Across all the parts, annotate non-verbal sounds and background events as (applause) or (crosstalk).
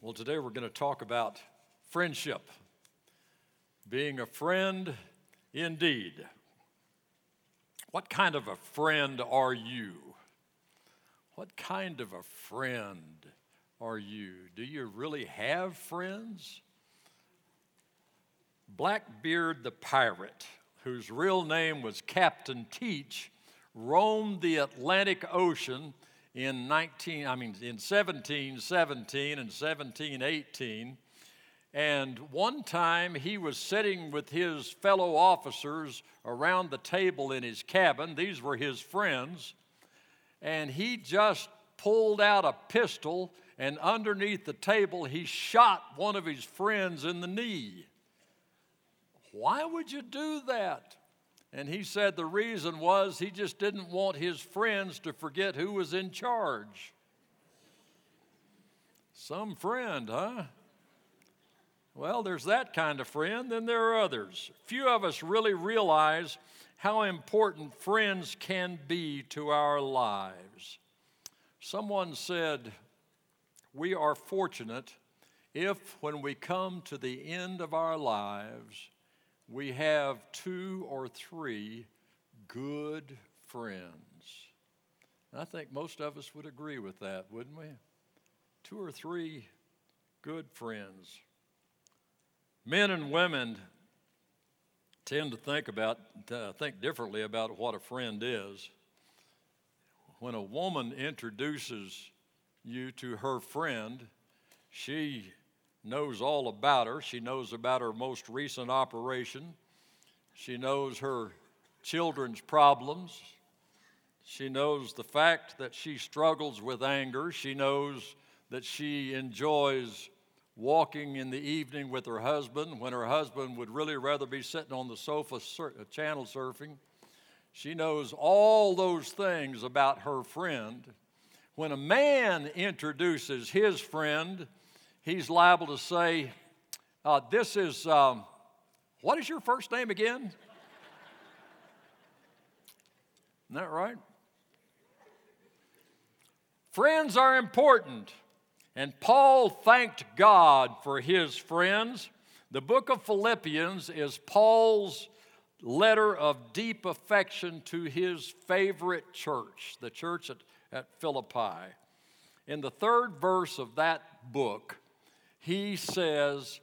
Well, today we're going to talk about friendship, being a friend indeed. What kind of a friend are you? What kind of a friend are you? Do you really have friends? Blackbeard the pirate, whose real name was Captain Teach, roamed the Atlantic Ocean in 19 I mean in 1717 and 1718 and one time he was sitting with his fellow officers around the table in his cabin. These were his friends. And he just pulled out a pistol and underneath the table he shot one of his friends in the knee. Why would you do that and he said the reason was he just didn't want his friends to forget who was in charge. Some friend, huh? Well, there's that kind of friend, then there are others. Few of us really realize how important friends can be to our lives. Someone said, We are fortunate if, when we come to the end of our lives, we have two or three good friends. And I think most of us would agree with that, wouldn't we? Two or three good friends. Men and women tend to think about think differently about what a friend is. When a woman introduces you to her friend, she knows all about her. She knows about her most recent operation. She knows her children's problems. She knows the fact that she struggles with anger. She knows that she enjoys walking in the evening with her husband when her husband would really rather be sitting on the sofa sur- uh, channel surfing. She knows all those things about her friend. When a man introduces his friend, he's liable to say, uh, This is, um, what is your first name again? Isn't that right? Friends are important, and Paul thanked God for his friends. The book of Philippians is Paul's letter of deep affection to his favorite church, the church at, at Philippi. In the third verse of that book, he says,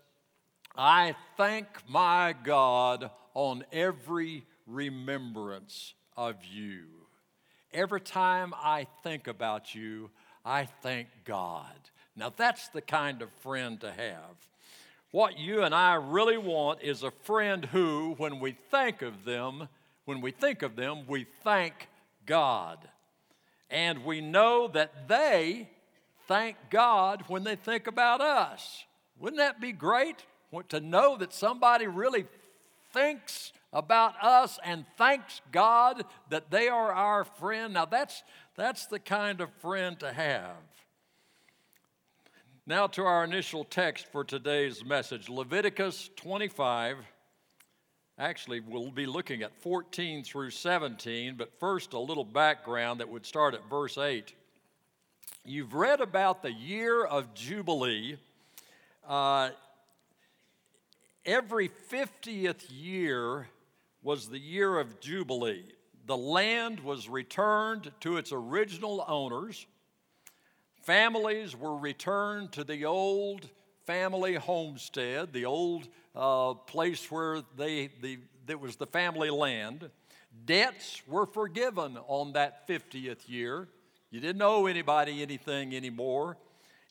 I thank my God on every remembrance of you. Every time I think about you, I thank God. Now, that's the kind of friend to have. What you and I really want is a friend who, when we think of them, when we think of them, we thank God. And we know that they thank God when they think about us. Wouldn't that be great to know that somebody really thinks about us and thanks God that they are our friend? Now, that's, that's the kind of friend to have. Now, to our initial text for today's message Leviticus 25. Actually, we'll be looking at 14 through 17, but first, a little background that would start at verse 8. You've read about the year of Jubilee. Uh, every 50th year was the year of Jubilee. The land was returned to its original owners. Families were returned to the old family homestead, the old uh, place where they, the, that was the family land. Debts were forgiven on that 50th year. You didn't owe anybody anything anymore.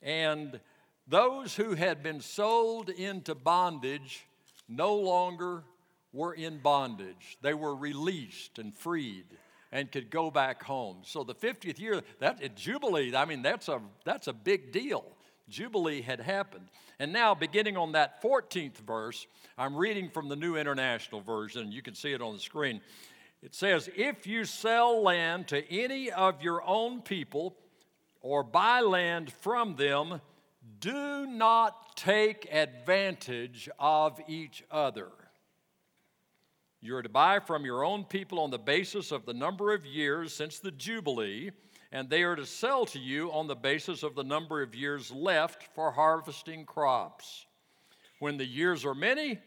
And those who had been sold into bondage no longer were in bondage. They were released and freed and could go back home. So the 50th year, that Jubilee, I mean, that's a, that's a big deal. Jubilee had happened. And now, beginning on that 14th verse, I'm reading from the New International Version. You can see it on the screen. It says, If you sell land to any of your own people or buy land from them, do not take advantage of each other. You are to buy from your own people on the basis of the number of years since the Jubilee and they are to sell to you on the basis of the number of years left for harvesting crops. When the years are many,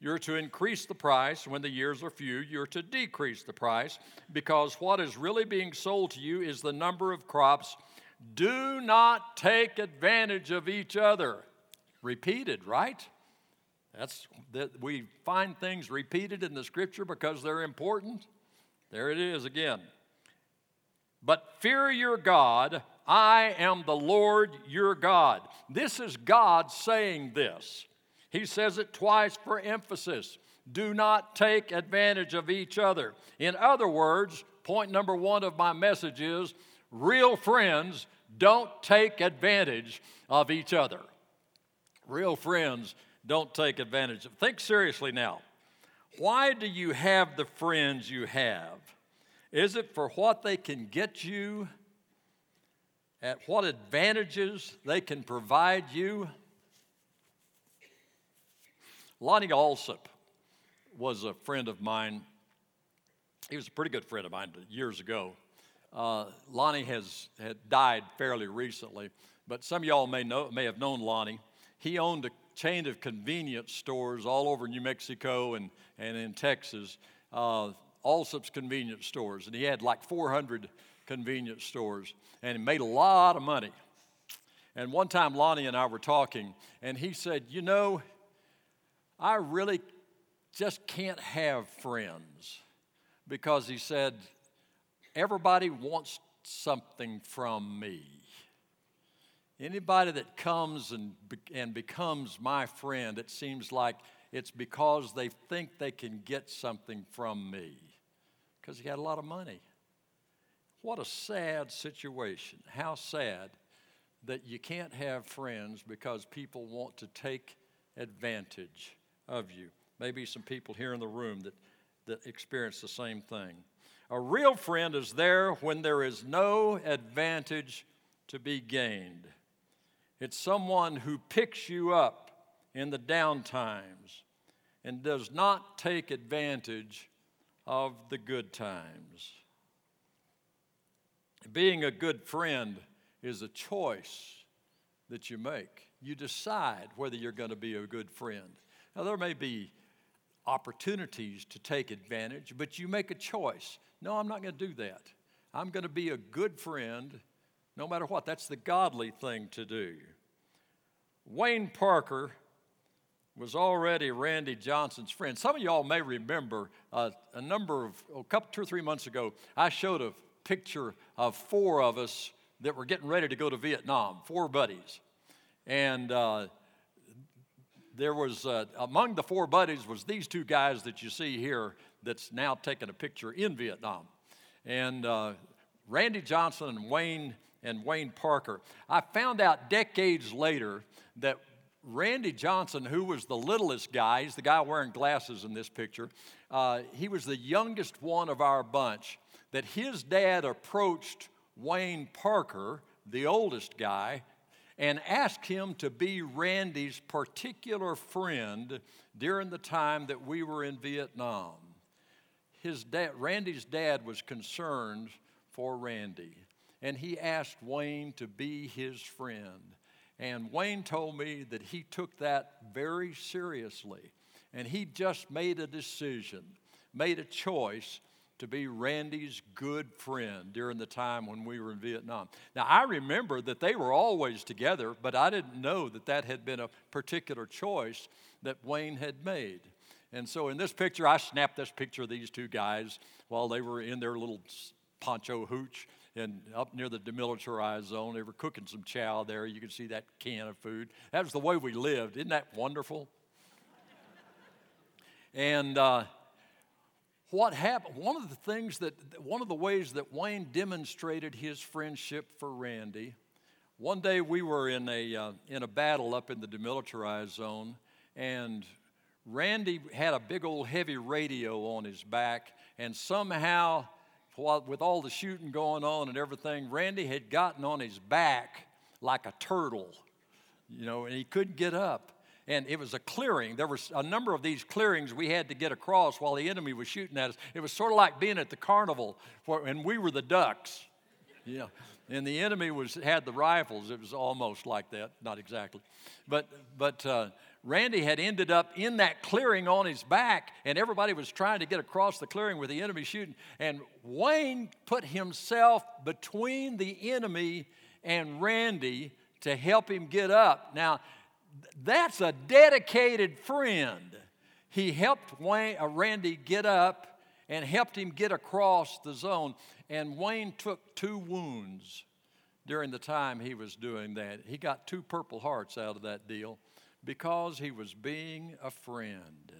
you're to increase the price. When the years are few, you're to decrease the price because what is really being sold to you is the number of crops. Do not take advantage of each other. Repeated, right? That's that we find things repeated in the scripture because they're important. There it is again. But fear your God, I am the Lord your God. This is God saying this. He says it twice for emphasis. Do not take advantage of each other. In other words, point number one of my message is real friends don't take advantage of each other. Real friends don't take advantage of. Think seriously now. Why do you have the friends you have? Is it for what they can get you? At what advantages they can provide you? Lonnie Allsup was a friend of mine. He was a pretty good friend of mine years ago. Uh, Lonnie has had died fairly recently, but some of y'all may know may have known Lonnie. He owned a chain of convenience stores all over New Mexico and, and in Texas. Uh, Allsup's convenience stores, and he had like 400 convenience stores, and he made a lot of money. And one time, Lonnie and I were talking, and he said, You know, I really just can't have friends because he said, Everybody wants something from me. Anybody that comes and, and becomes my friend, it seems like it's because they think they can get something from me because he had a lot of money. What a sad situation. How sad that you can't have friends because people want to take advantage of you. Maybe some people here in the room that, that experience the same thing. A real friend is there when there is no advantage to be gained. It's someone who picks you up in the down times and does not take advantage of the good times. Being a good friend is a choice that you make. You decide whether you're going to be a good friend. Now, there may be opportunities to take advantage, but you make a choice. No, I'm not going to do that. I'm going to be a good friend no matter what. That's the godly thing to do. Wayne Parker was already Randy Johnson's friend. Some of y'all may remember uh, a number of, a couple, two or three months ago, I showed a picture of four of us that were getting ready to go to Vietnam, four buddies. And uh, there was, uh, among the four buddies, was these two guys that you see here that's now taking a picture in Vietnam. And uh, Randy Johnson and Wayne and Wayne Parker. I found out decades later that Randy Johnson, who was the littlest guy, he's the guy wearing glasses in this picture, uh, he was the youngest one of our bunch, that his dad approached Wayne Parker, the oldest guy, and asked him to be Randy's particular friend during the time that we were in Vietnam. His dad, Randy's dad was concerned for Randy, and he asked Wayne to be his friend. And Wayne told me that he took that very seriously. And he just made a decision, made a choice to be Randy's good friend during the time when we were in Vietnam. Now, I remember that they were always together, but I didn't know that that had been a particular choice that Wayne had made. And so in this picture, I snapped this picture of these two guys while they were in their little poncho hooch and up near the demilitarized zone. They were cooking some chow there. You can see that can of food. That was the way we lived. Isn't that wonderful? and uh, what happened? One of the things that, one of the ways that Wayne demonstrated his friendship for Randy. One day we were in a uh, in a battle up in the demilitarized zone, and Randy had a big old heavy radio on his back, and somehow with all the shooting going on and everything, Randy had gotten on his back like a turtle, you know, and he couldn't get up. And it was a clearing. There was a number of these clearings we had to get across while the enemy was shooting at us. It was sort of like being at the carnival, and we were the ducks. know, and the enemy was had the rifles. It was almost like that, not exactly, but but uh, Randy had ended up in that clearing on his back, and everybody was trying to get across the clearing with the enemy shooting. And Wayne put himself between the enemy and Randy to help him get up. Now, that's a dedicated friend. He helped Wayne, uh, Randy get up and helped him get across the zone. And Wayne took two wounds during the time he was doing that. He got two Purple Hearts out of that deal because he was being a friend.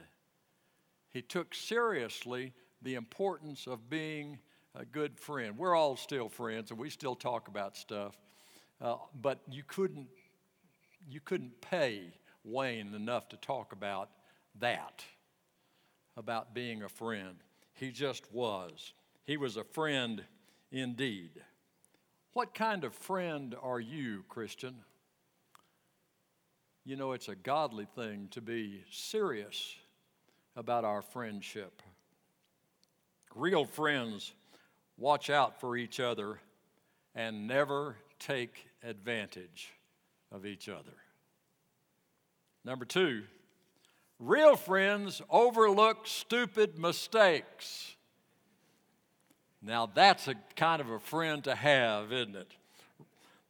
He took seriously the importance of being a good friend. We're all still friends and we still talk about stuff, uh, but you couldn't, you couldn't pay Wayne enough to talk about that, about being a friend. He just was. He was a friend indeed. What kind of friend are you, Christian? You know, it's a godly thing to be serious about our friendship. Real friends watch out for each other and never take advantage of each other. Number two, real friends overlook stupid mistakes. Now, that's a kind of a friend to have, isn't it?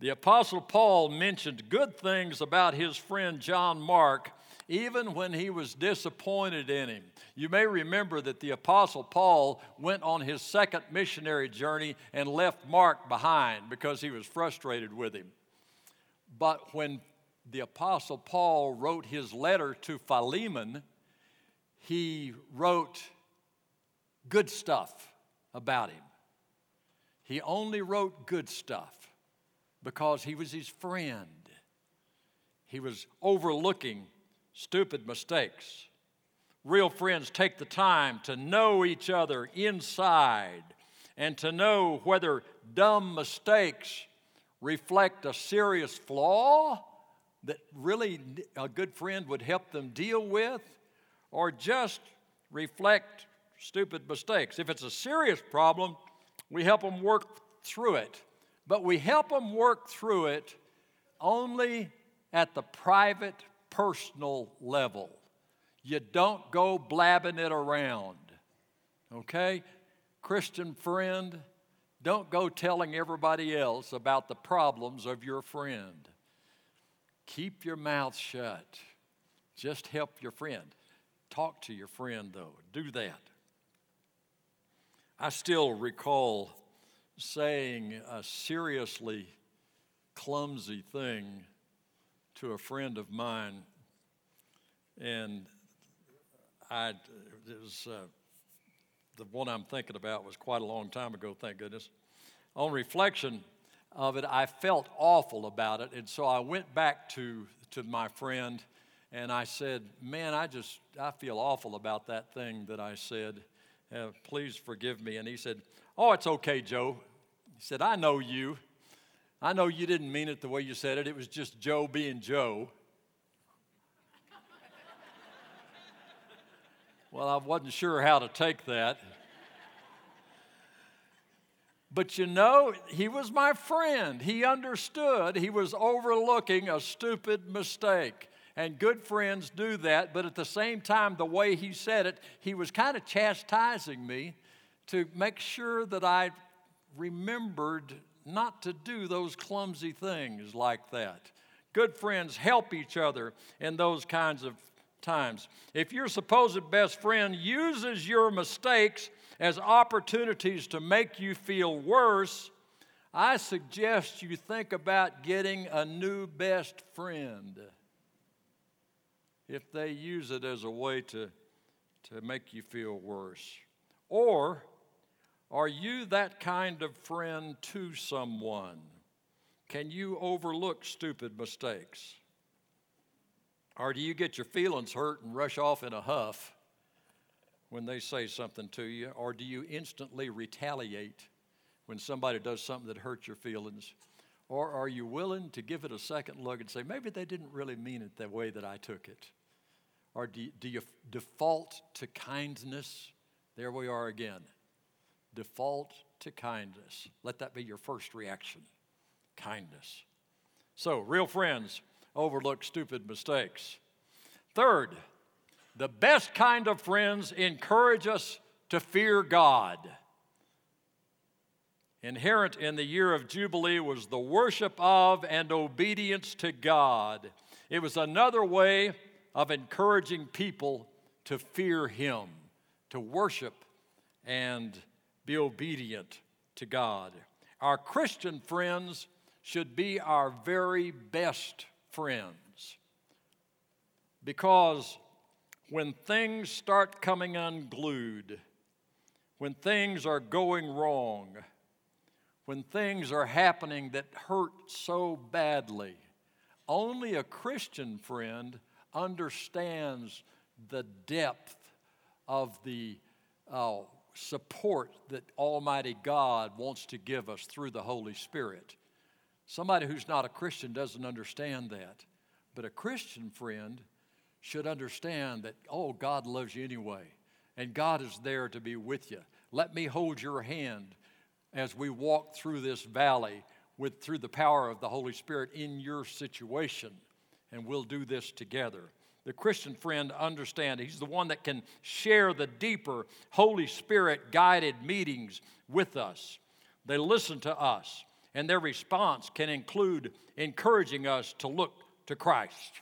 The Apostle Paul mentioned good things about his friend John Mark even when he was disappointed in him. You may remember that the Apostle Paul went on his second missionary journey and left Mark behind because he was frustrated with him. But when the Apostle Paul wrote his letter to Philemon, he wrote good stuff about him. He only wrote good stuff because he was his friend. He was overlooking stupid mistakes. Real friends take the time to know each other inside and to know whether dumb mistakes reflect a serious flaw that really a good friend would help them deal with or just reflect stupid mistakes. If it's a serious problem, we help them work through it but we help them work through it only at the private, personal level. You don't go blabbing it around. Okay? Christian friend, don't go telling everybody else about the problems of your friend. Keep your mouth shut. Just help your friend. Talk to your friend, though. Do that. I still recall saying a seriously clumsy thing to a friend of mine, and I it was uh, the one I'm thinking about was quite a long time ago. Thank goodness. On reflection of it, I felt awful about it, and so I went back to to my friend, and I said, "Man, I just I feel awful about that thing that I said. Uh, please forgive me." And he said, "Oh, it's okay, Joe. He said, I know you. I know you didn't mean it the way you said it. It was just Joe being Joe. (laughs) well, I wasn't sure how to take that. But you know, he was my friend. He understood he was overlooking a stupid mistake. And good friends do that, but at the same time, the way he said it, he was kind of chastising me to make sure that I remembered not to do those clumsy things like that. Good friends help each other in those kinds of times. If your supposed best friend uses your mistakes as opportunities to make you feel worse, I suggest you think about getting a new best friend if they use it as a way to, to make you feel worse. Or are you that kind of friend to someone? Can you overlook stupid mistakes? Or do you get your feelings hurt and rush off in a huff when they say something to you? Or do you instantly retaliate when somebody does something that hurts your feelings? Or are you willing to give it a second look and say, maybe they didn't really mean it the way that I took it? Or do you, do you default to kindness? There we are again default to kindness. Let that be your first reaction kindness. So, real friends overlook stupid mistakes. Third, the best kind of friends encourage us to fear God. Inherent in the year of Jubilee was the worship of and obedience to God. It was another way of encouraging people to fear Him, to worship and be obedient to God. Our Christian friends should be our very best friends because when things start coming unglued, when things are going wrong, when things are happening that hurt so badly, only a Christian friend understands the depth of the uh, support that Almighty God wants to give us through the Holy Spirit. Somebody who's not a Christian doesn't understand that. But a Christian friend should understand that, oh, God loves you anyway, and God is there to be with you. Let me hold your hand as we walk through this valley with through the power of the Holy Spirit in your situation, and we'll do this together. The Christian friend understands. He's the one that can share the deeper Holy Spirit guided meetings with us. They listen to us, and their response can include encouraging us to look to Christ.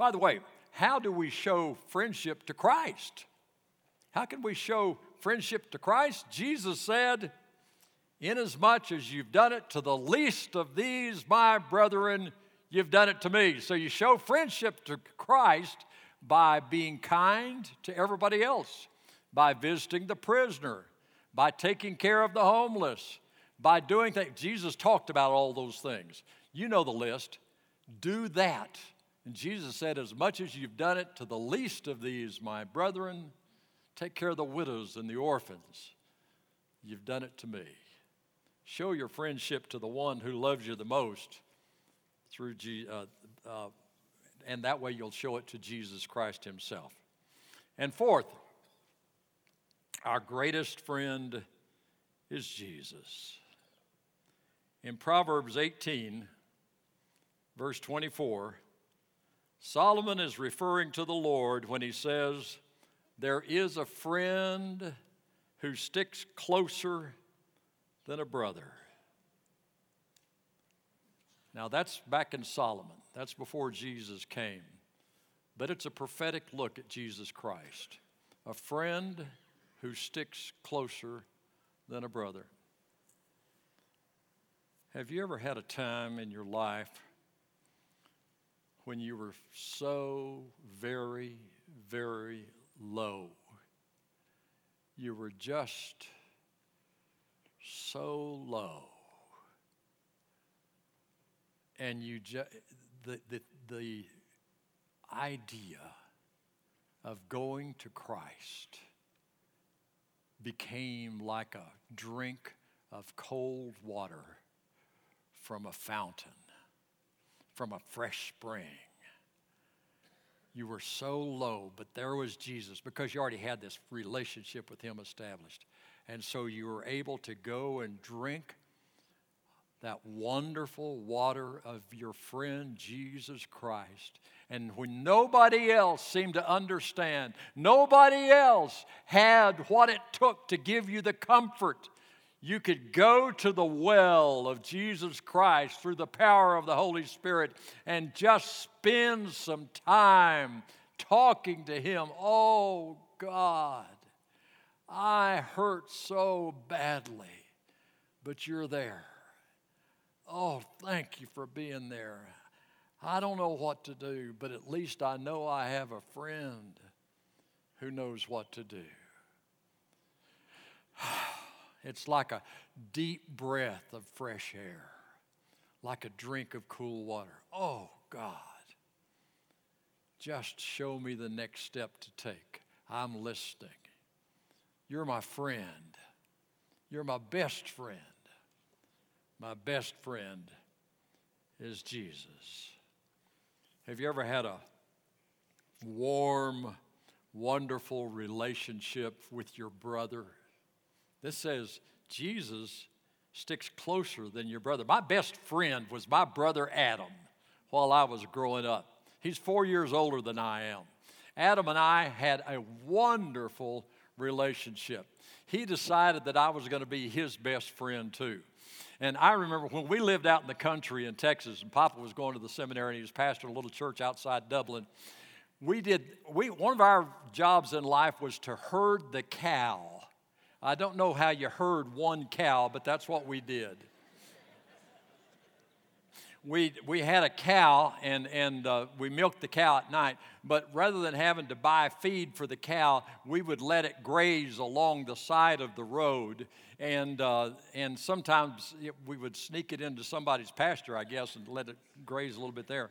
By the way, how do we show friendship to Christ? How can we show friendship to Christ? Jesus said, Inasmuch as you've done it to the least of these, my brethren, you've done it to me. So you show friendship to Christ by being kind to everybody else, by visiting the prisoner, by taking care of the homeless, by doing things. Jesus talked about all those things. You know the list. Do that and Jesus said, As much as you've done it to the least of these, my brethren, take care of the widows and the orphans. You've done it to me. Show your friendship to the one who loves you the most through G, uh, uh, and that way you'll show it to Jesus Christ Himself. And fourth, our greatest friend is Jesus. In Proverbs 18, verse 24, Solomon is referring to the Lord when he says, There is a friend who sticks closer than a brother. Now, that's back in Solomon. That's before Jesus came. But it's a prophetic look at Jesus Christ a friend who sticks closer than a brother. Have you ever had a time in your life when you were so very, very low. You were just so low. And you just, the, the, the idea of going to Christ became like a drink of cold water from a fountain from a fresh spring. You were so low, but there was Jesus because you already had this relationship with Him established. And so you were able to go and drink that wonderful water of your friend Jesus Christ. And when nobody else seemed to understand, nobody else had what it took to give you the comfort you could go to the well of Jesus Christ through the power of the Holy Spirit and just spend some time talking to Him. Oh, God, I hurt so badly, but you're there. Oh, thank you for being there. I don't know what to do, but at least I know I have a friend who knows what to do. (sighs) It's like a deep breath of fresh air, like a drink of cool water. Oh, God, just show me the next step to take. I'm listening. You're my friend. You're my best friend. My best friend is Jesus. Have you ever had a warm, wonderful relationship with your brother? This says Jesus sticks closer than your brother. My best friend was my brother Adam while I was growing up. He's four years older than I am. Adam and I had a wonderful relationship. He decided that I was going to be his best friend too. And I remember when we lived out in the country in Texas, and Papa was going to the seminary and he was pastoring a little church outside Dublin. We did, we, one of our jobs in life was to herd the cow. I don't know how you herd one cow, but that's what we did. we, we had a cow and, and uh, we milked the cow at night, but rather than having to buy feed for the cow, we would let it graze along the side of the road. And, uh, and sometimes we would sneak it into somebody's pasture, I guess, and let it graze a little bit there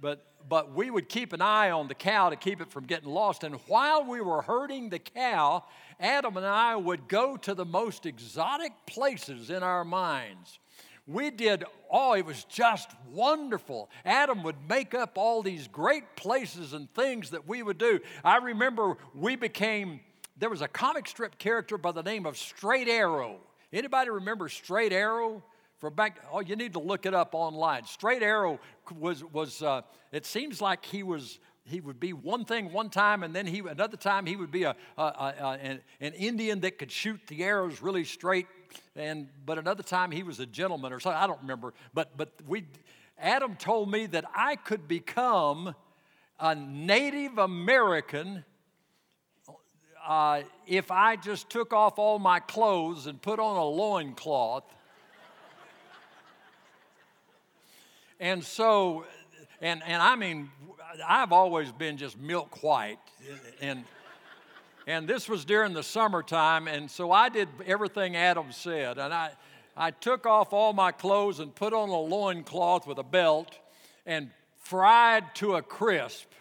but but we would keep an eye on the cow to keep it from getting lost. And while we were herding the cow adam and i would go to the most exotic places in our minds. We did oh it was just wonderful. Adam would make up all these great places and things that we would do. I remember we became there was a comic strip character by the name of straight arrow. Anybody remember straight arrow for back, oh, you need to look it up online. Straight Arrow was, was uh, it seems like he was he would be one thing one time, and then he another time he would be a, a, a, an, an, Indian that could shoot the arrows really straight, and but another time he was a gentleman or something. I don't remember, but but we Adam told me that I could become a Native American uh, if I just took off all my clothes and put on a loincloth And so, and, and I mean, I've always been just milk white. And, and this was during the summertime, and so I did everything Adam said. And I, I took off all my clothes and put on a loincloth with a belt and fried to a crisp.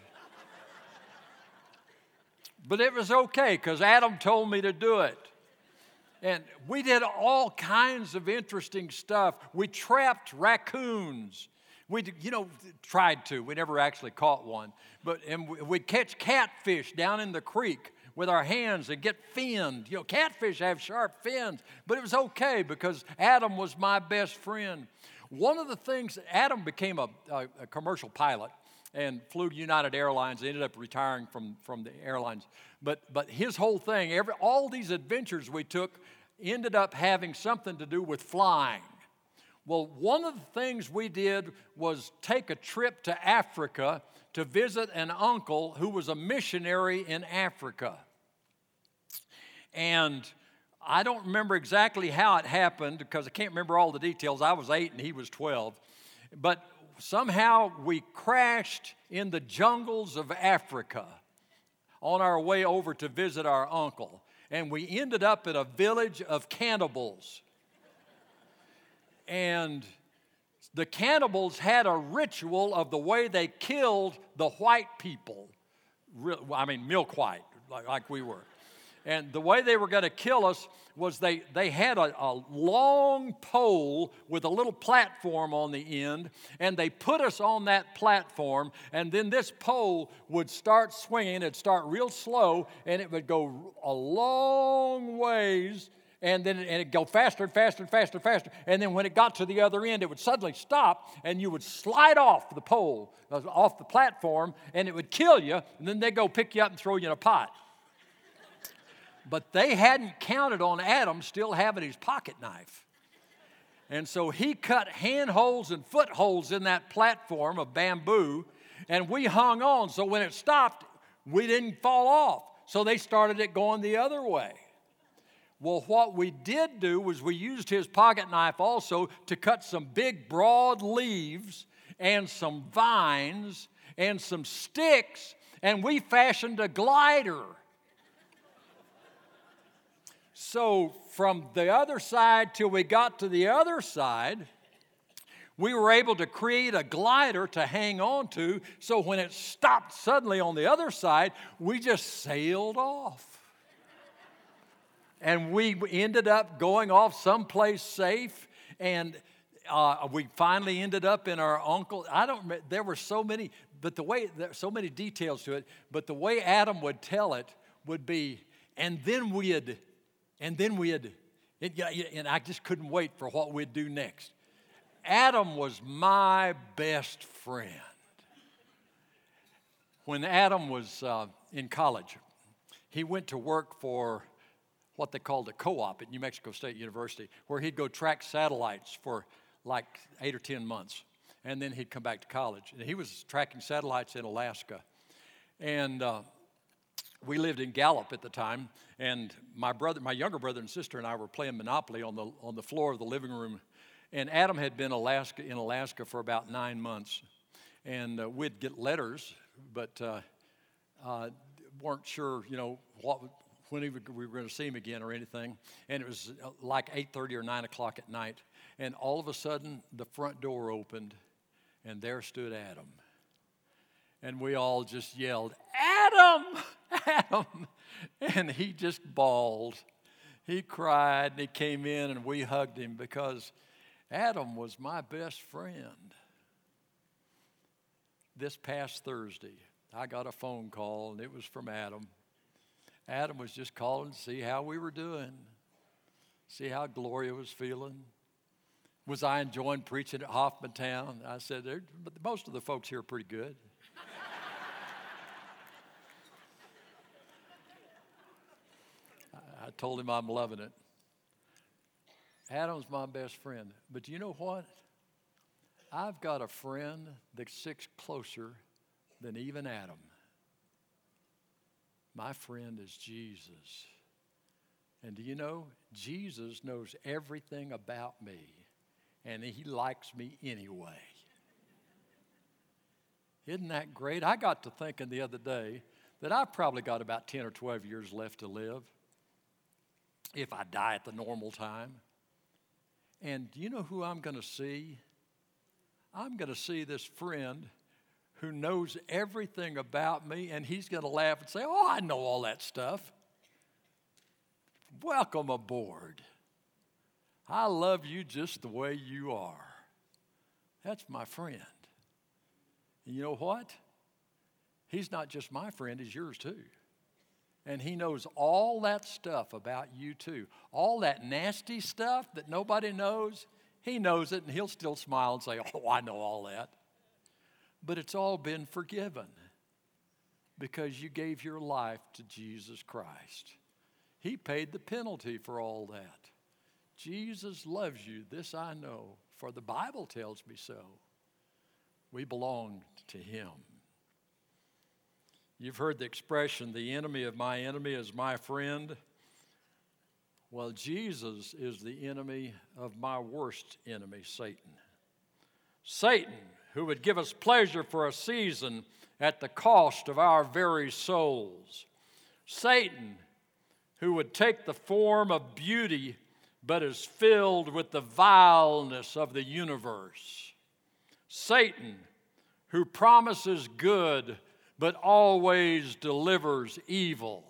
but it was okay because Adam told me to do it. And we did all kinds of interesting stuff. We trapped raccoons we, you know, tried to. We never actually caught one. But and we'd catch catfish down in the creek with our hands and get finned. You know, catfish have sharp fins, but it was okay because Adam was my best friend. One of the things, Adam became a, a, a commercial pilot and flew United Airlines. Ended up retiring from, from the airlines. But, but his whole thing, every, all these adventures we took ended up having something to do with flying. Well, one of the things we did was take a trip to Africa to visit an uncle who was a missionary in Africa. And I don't remember exactly how it happened because I can't remember all the details. I was eight and he was 12. But somehow we crashed in the jungles of Africa on our way over to visit our uncle. And we ended up at a village of cannibals and the cannibals had a ritual of the way they killed the white people. I mean, milk white, like, we were. And the way they were going to kill us was they, they had a, a, long pole with a little platform on the end, and they put us on that platform, and then this pole would start swinging. It'd start real slow, and it would go a long ways and then and it'd go faster and faster and faster and faster. And then when it got to the other end, it would suddenly stop and you would slide off the pole, uh, off the platform, and it would kill you. And then they'd go pick you up and throw you in a pot. But they hadn't counted on Adam still having his pocket knife. And so he cut handholds and footholds in that platform of bamboo, and we hung on. So when it stopped, we didn't fall off. So they started it going the other way. Well, what we did do was we used his pocket knife also to cut some big, broad leaves and some vines and some sticks, and we fashioned a glider. So, from the other side till we got to the other side, we were able to create a glider to hang on to. So, when it stopped suddenly on the other side, we just sailed off and we ended up going off someplace safe and uh, we finally ended up in our uncle i don't there were so many but the way there's so many details to it but the way adam would tell it would be and then we'd and then we'd It, and I just couldn't wait for what we'd do next. Adam was my best friend. When Adam was uh, in college, he went to work for what they called a co op at New Mexico State University, where he'd go track satellites for like eight or 10 months. And then he'd come back to college. And he was tracking satellites in Alaska. And uh, we lived in Gallup at the time. And my brother, my younger brother and sister and I were playing Monopoly on the, on the floor of the living room. And Adam had been Alaska, in Alaska for about nine months. And uh, we'd get letters, but uh, uh weren't sure, you know, what, we were going to see him again or anything. And it was uh, like 8.30 or 9 o'clock at night. And all of a sudden, the front door opened, and there stood Adam. And we all just yelled, Adam! Adam! And he just bawled. He cried, and he came in, and we hugged him because Adam was my best friend. This past Thursday, I got a phone call, and it was from Adam. Adam was just calling to see how we were doing, see how Gloria was feeling. Was I enjoying preaching at Hoffmantown? I said, most of the folks here are pretty good. I told him I'm loving it. Adam's my best friend. But you know what? I've got a friend that sticks closer than even Adam. My friend is Jesus. And do you know, Jesus knows everything about me, and he likes me anyway. Isn't that great? I got to thinking the other day that I've probably got about 10 or 12 years left to live if I die at the normal time. And do you know who I'm going to see? I'm going to see this friend who knows everything about me, and he's going to laugh and say, Oh, I know all that stuff. Welcome aboard. I love you just the way you are. That's my friend. And you know what? He's not just my friend, he's yours too. And he knows all that stuff about you too. All that nasty stuff that nobody knows, he knows it and he'll still smile and say, Oh, I know all that. But it's all been forgiven because you gave your life to Jesus Christ. He paid the penalty for all that. Jesus loves you, this I know, for the Bible tells me so. We belong to Him. You've heard the expression, the enemy of my enemy is my friend. Well, Jesus is the enemy of my worst enemy, Satan. Satan who would give us pleasure for a season at the cost of our very souls. Satan, who would take the form of beauty but is filled with the vileness of the universe. Satan, who promises good but always delivers evil.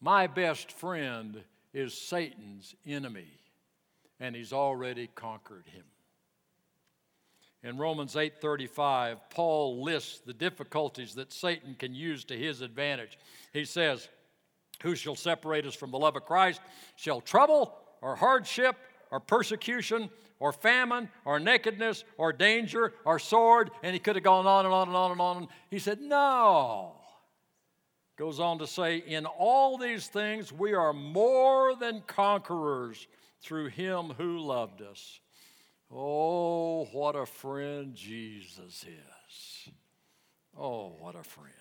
My best friend is Satan's enemy, and he's already conquered him. In Romans 8:35, Paul lists the difficulties that Satan can use to his advantage. He says, "Who shall separate us from the love of Christ? Shall trouble or hardship or persecution or famine or nakedness or danger or sword?" And he could have gone on and on and on and on. He said, "No." Goes on to say, "In all these things we are more than conquerors through him who loved us." Oh, what a friend Jesus is. Oh, what a friend.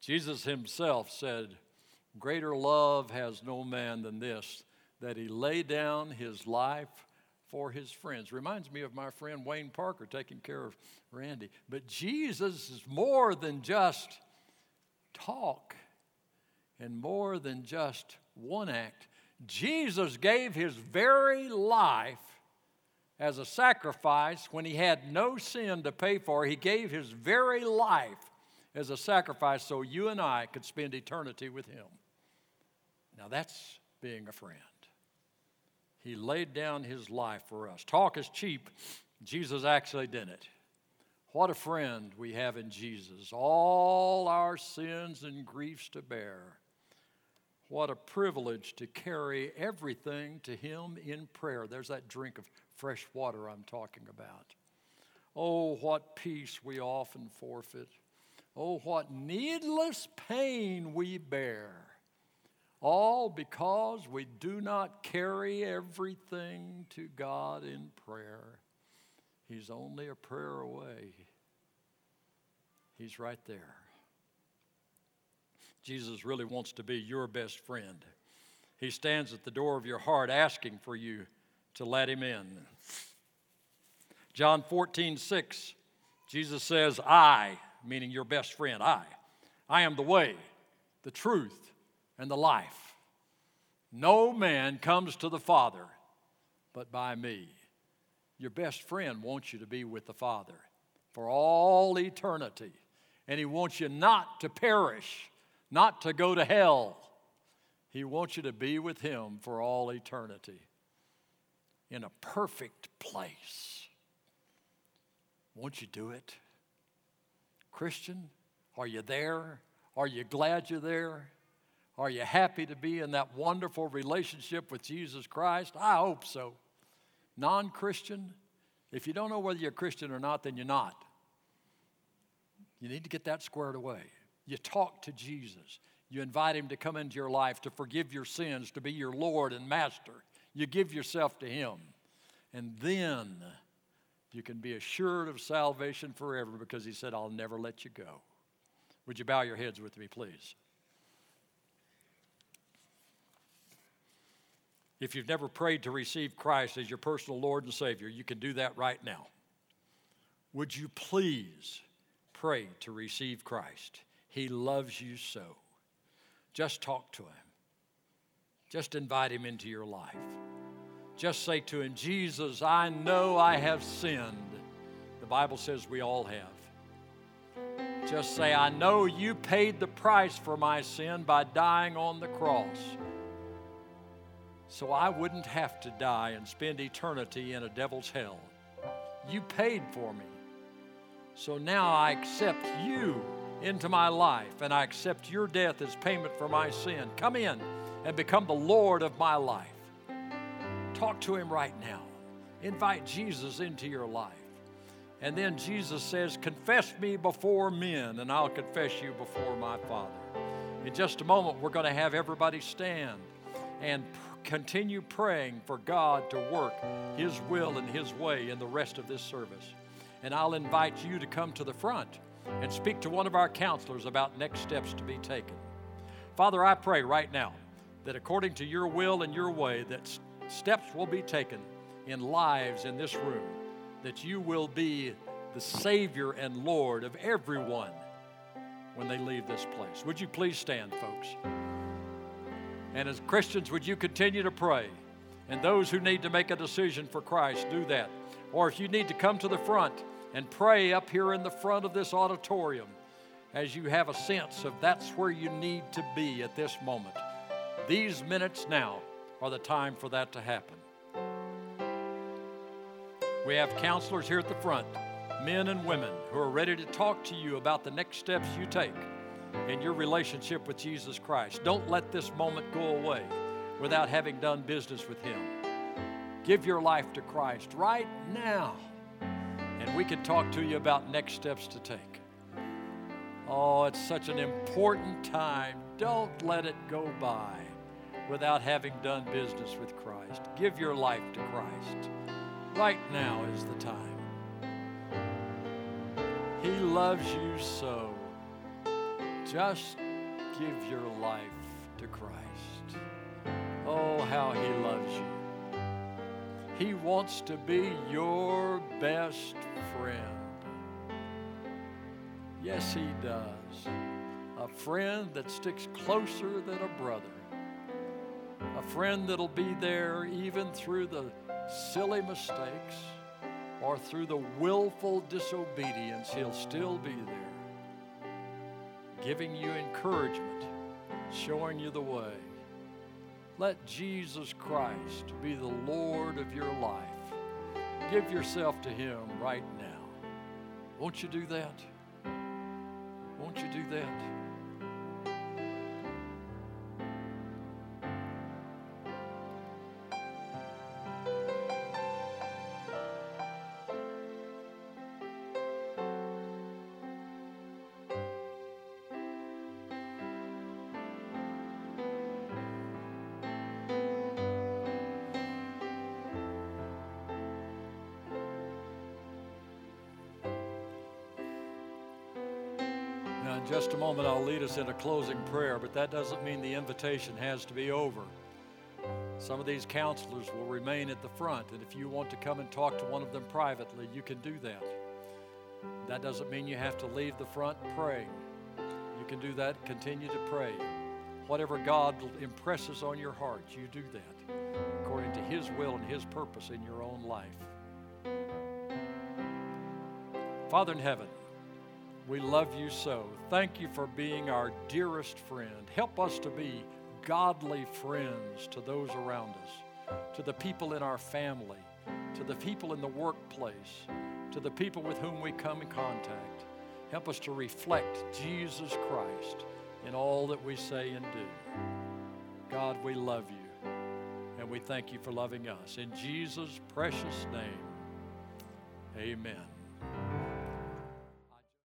Jesus himself said, Greater love has no man than this, that he lay down his life for his friends. Reminds me of my friend Wayne Parker taking care of Randy. But Jesus is more than just talk and more than just one act. Jesus gave his very life as a sacrifice when he had no sin to pay for. He gave his very life as a sacrifice so you and I could spend eternity with him. Now that's being a friend. He laid down his life for us. Talk is cheap. Jesus actually did it. What a friend we have in Jesus. All our sins and griefs to bear. What a privilege to carry everything to Him in prayer. There's that drink of fresh water I'm talking about. Oh, what peace we often forfeit. Oh, what needless pain we bear. All because we do not carry everything to God in prayer. He's only a prayer away. He's right there. Jesus really wants to be your best friend. He stands at the door of your heart asking for you to let him in. John 14, 6, Jesus says, I, meaning your best friend, I, I am the way, the truth, and the life. No man comes to the Father but by me. Your best friend wants you to be with the Father for all eternity. And he wants you not to perish, not to go to hell. He wants you to be with him for all eternity in a perfect place. Won't you do it? Christian, are you there? Are you glad you're there? Are you happy to be in that wonderful relationship with Jesus Christ? I hope so. Non Christian, if you don't know whether you're Christian or not, then you're not. You need to get that squared away. You talk to Jesus. You invite him to come into your life to forgive your sins, to be your Lord and Master. You give yourself to him. And then you can be assured of salvation forever because he said, I'll never let you go. Would you bow your heads with me, please? If you've never prayed to receive Christ as your personal Lord and Savior, you can do that right now. Would you please pray to receive Christ? He loves you so. Just talk to Him. Just invite Him into your life. Just say to Him, Jesus, I know I have sinned. The Bible says we all have. Just say, I know you paid the price for my sin by dying on the cross so I wouldn't have to die and spend eternity in a devil's hell. You paid for me. So now I accept you into my life and I accept your death as payment for my sin. Come in and become the Lord of my life. Talk to him right now. Invite Jesus into your life. And then Jesus says, Confess me before men, and I'll confess you before my Father. In just a moment, we're going to have everybody stand and continue praying for God to work His will and His way in the rest of this service. And I'll invite you to come to the front and speak to one of our counselors about next steps to be taken. Father, I pray right now that according to your will and your way, that steps will be taken in lives in this room, that you will be the Savior and Lord of everyone when they leave this place. Would you please stand, folks? And as Christians, would you continue to pray? And those who need to make a decision for Christ, do that. Or if you need to come to the front and pray up here in the front of this auditorium, as you have a sense of that's where you need to be at this moment. These minutes now are the time for that to happen. We have counselors here at the front, men and women, who are ready to talk to you about the next steps you take in your relationship with Jesus Christ. Don't let this moment go away without having done business with Him. Give your life to Christ right now, and we can talk to you about next steps to take. Oh, it's such an important time. Don't let it go by without having done business with Christ. Give your life to Christ. Right now is the time. He loves you so. Just give your life to Christ. Oh, how He loves you. He wants to be your best friend. Yes, He does. A friend that sticks closer than a brother. Friend that'll be there even through the silly mistakes or through the willful disobedience, He'll still be there giving you encouragement, showing you the way. Let Jesus Christ be the Lord of your life. Give yourself to Him right now. Won't you do that? Won't you do that? In just a moment, I'll lead us in a closing prayer, but that doesn't mean the invitation has to be over. Some of these counselors will remain at the front, and if you want to come and talk to one of them privately, you can do that. That doesn't mean you have to leave the front praying. You can do that, continue to pray. Whatever God impresses on your heart, you do that according to His will and His purpose in your own life. Father in heaven, we love you so. Thank you for being our dearest friend. Help us to be godly friends to those around us, to the people in our family, to the people in the workplace, to the people with whom we come in contact. Help us to reflect Jesus Christ in all that we say and do. God, we love you, and we thank you for loving us. In Jesus' precious name, amen.